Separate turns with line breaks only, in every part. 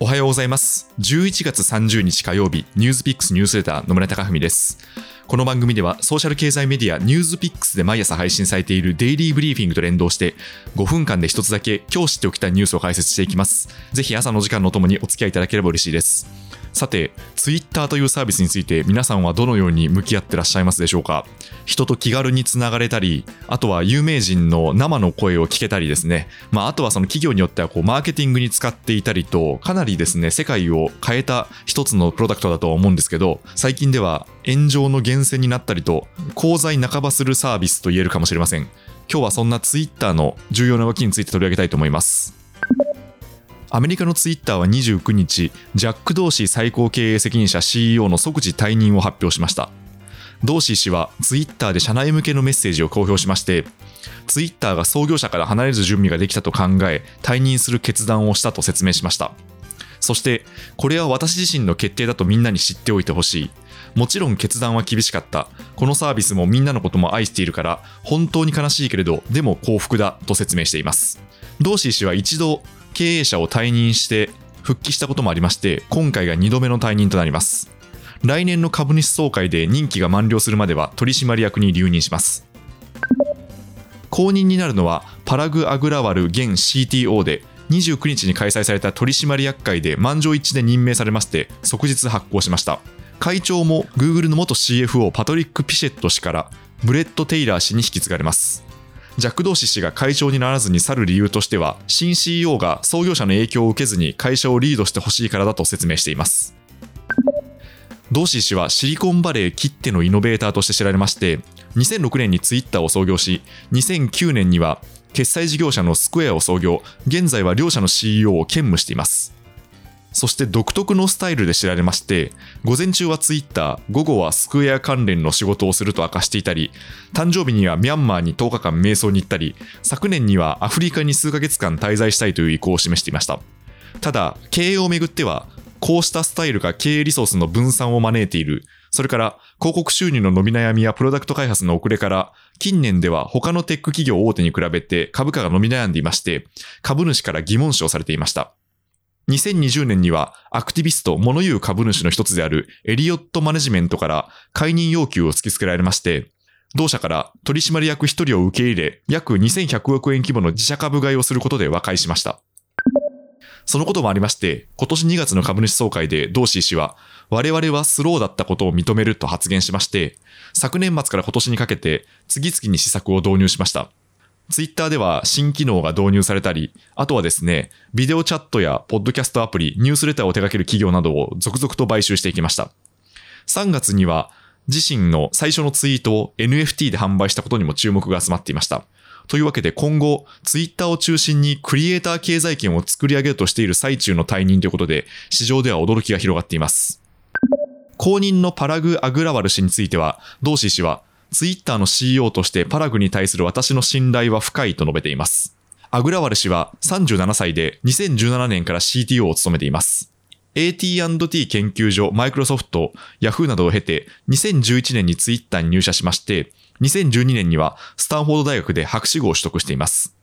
おはようございます。11月30日火曜日、ニュースピックスニュースレター野村貴文です。この番組ではソーシャル経済メディアニュースピックスで毎朝配信されているデイリーブリーフィングと連動して5分間で一つだけ今日知っておきたいニュースを解説していきます。ぜひ朝の時間のともにお付き合いいただければ嬉しいです。さて、Twitter というサービスについて皆さんはどのように向き合ってらっしゃいますでしょうか？人と気軽につながれたり、あとは有名人の生の声を聞けたりですね、まあ、あとはその企業によってはこうマーケティングに使っていたりと、かなりですね、世界を変えた一つのプロダクトだとは思うんですけど、最近では炎上の源泉になったりと、功罪半ばするサービスと言えるかもしれません。今日はそんな Twitter の重要な動きについて取り上げたいと思います。アメリカのツイッターは29日、ジャック・ドーシー最高経営責任者 CEO の即時退任を発表しました。ドーシー氏はツイッターで社内向けのメッセージを公表しまして、ツイッターが創業者から離れる準備ができたと考え、退任する決断をしたと説明しました。そして、これは私自身の決定だとみんなに知っておいてほしい。もちろん決断は厳しかった。このサービスもみんなのことも愛しているから、本当に悲しいけれど、でも幸福だと説明しています。ドーシー氏は一度経営者を退任して復帰したこともありまして、今回が2度目の退任となります。来年の株主総会で任期が満了するまでは取締役に留任します。後任になるのはパラグ・アグラワル現 CTO で、29日に開催された取締役会で満場一致で任命されまして、即日発行しました。会長も Google の元 CFO パトリック・ピシェット氏からブレット・テイラー氏に引き継がれます。ジャック・ドーシー氏が会長にならずに去る理由としては、新 CEO が創業者の影響を受けずに会社をリードしてほしいからだと説明しています。ドーシー氏はシリコンバレーきってのイノベーターとして知られまして、2006年にツイッターを創業し、2009年には決済事業者のスクエアを創業、現在は両社の CEO を兼務しています。そして独特のスタイルで知られまして、午前中はツイッター、午後はスクエア関連の仕事をすると明かしていたり、誕生日にはミャンマーに10日間瞑想に行ったり、昨年にはアフリカに数ヶ月間滞在したいという意向を示していました。ただ、経営をめぐっては、こうしたスタイルが経営リソースの分散を招いている、それから広告収入の伸び悩みやプロダクト開発の遅れから、近年では他のテック企業大手に比べて株価が伸び悩んでいまして、株主から疑問視をされていました。2020年にはアクティビスト、物言う株主の一つであるエリオットマネジメントから解任要求を突きつけられまして、同社から取締役一人を受け入れ、約2100億円規模の自社株買いをすることで和解しました。そのこともありまして、今年2月の株主総会でドーシー氏は、我々はスローだったことを認めると発言しまして、昨年末から今年にかけて次々に施策を導入しました。ツイッターでは新機能が導入されたり、あとはですね、ビデオチャットやポッドキャストアプリ、ニュースレターを手掛ける企業などを続々と買収していきました。3月には自身の最初のツイートを NFT で販売したことにも注目が集まっていました。というわけで今後、ツイッターを中心にクリエイター経済圏を作り上げるとしている最中の退任ということで、市場では驚きが広がっています。後任のパラグ・アグラワル氏については、ドーシー氏は、ツイッターの CEO としてパラグに対する私の信頼は深いと述べています。アグラワル氏は37歳で2017年から CTO を務めています。AT&T 研究所、マイクロソフト、ヤフーなどを経て、2011年にツイッターに入社しまして、2012年にはスタンフォード大学で博士号を取得しています。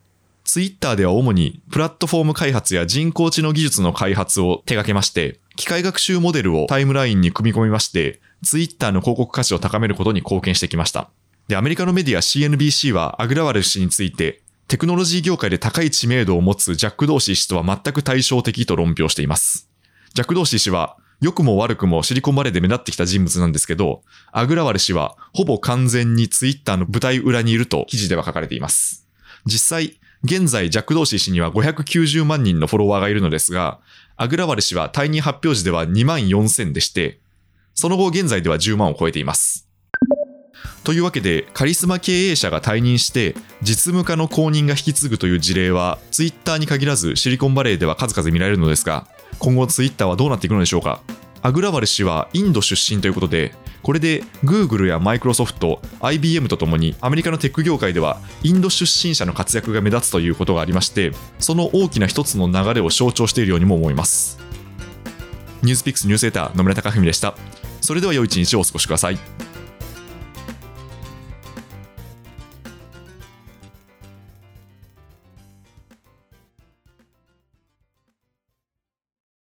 ツイッターでは主にプラットフォーム開発や人工知能技術の開発を手掛けまして、機械学習モデルをタイムラインに組み込みまして、ツイッターの広告価値を高めることに貢献してきました。で、アメリカのメディア CNBC はアグラワル氏について、テクノロジー業界で高い知名度を持つジャック・ドーシー氏とは全く対照的と論評しています。ジャック・ドーシー氏は、良くも悪くもシリコンバレーで目立ってきた人物なんですけど、アグラワル氏はほぼ完全にツイッターの舞台裏にいると記事では書かれています。実際、現在ジャック・ドーシー氏には590万人のフォロワーがいるのですが、アグラワル氏は退任発表時では2万4000でして、その後現在では10万を超えています。というわけで、カリスマ経営者が退任して、実務家の後任が引き継ぐという事例は、ツイッターに限らずシリコンバレーでは数々見られるのですが、今後ツイッターはどうなっていくのでしょうか。アグラワル氏はインド出身ということで、これで Google や Microsoft、IBM とともにアメリカのテック業界ではインド出身者の活躍が目立つということがありまして、その大きな一つの流れを象徴しているようにも思います。ニュースピックスニュースレター野村貴文でした。それでは良い一日をお過ごしください。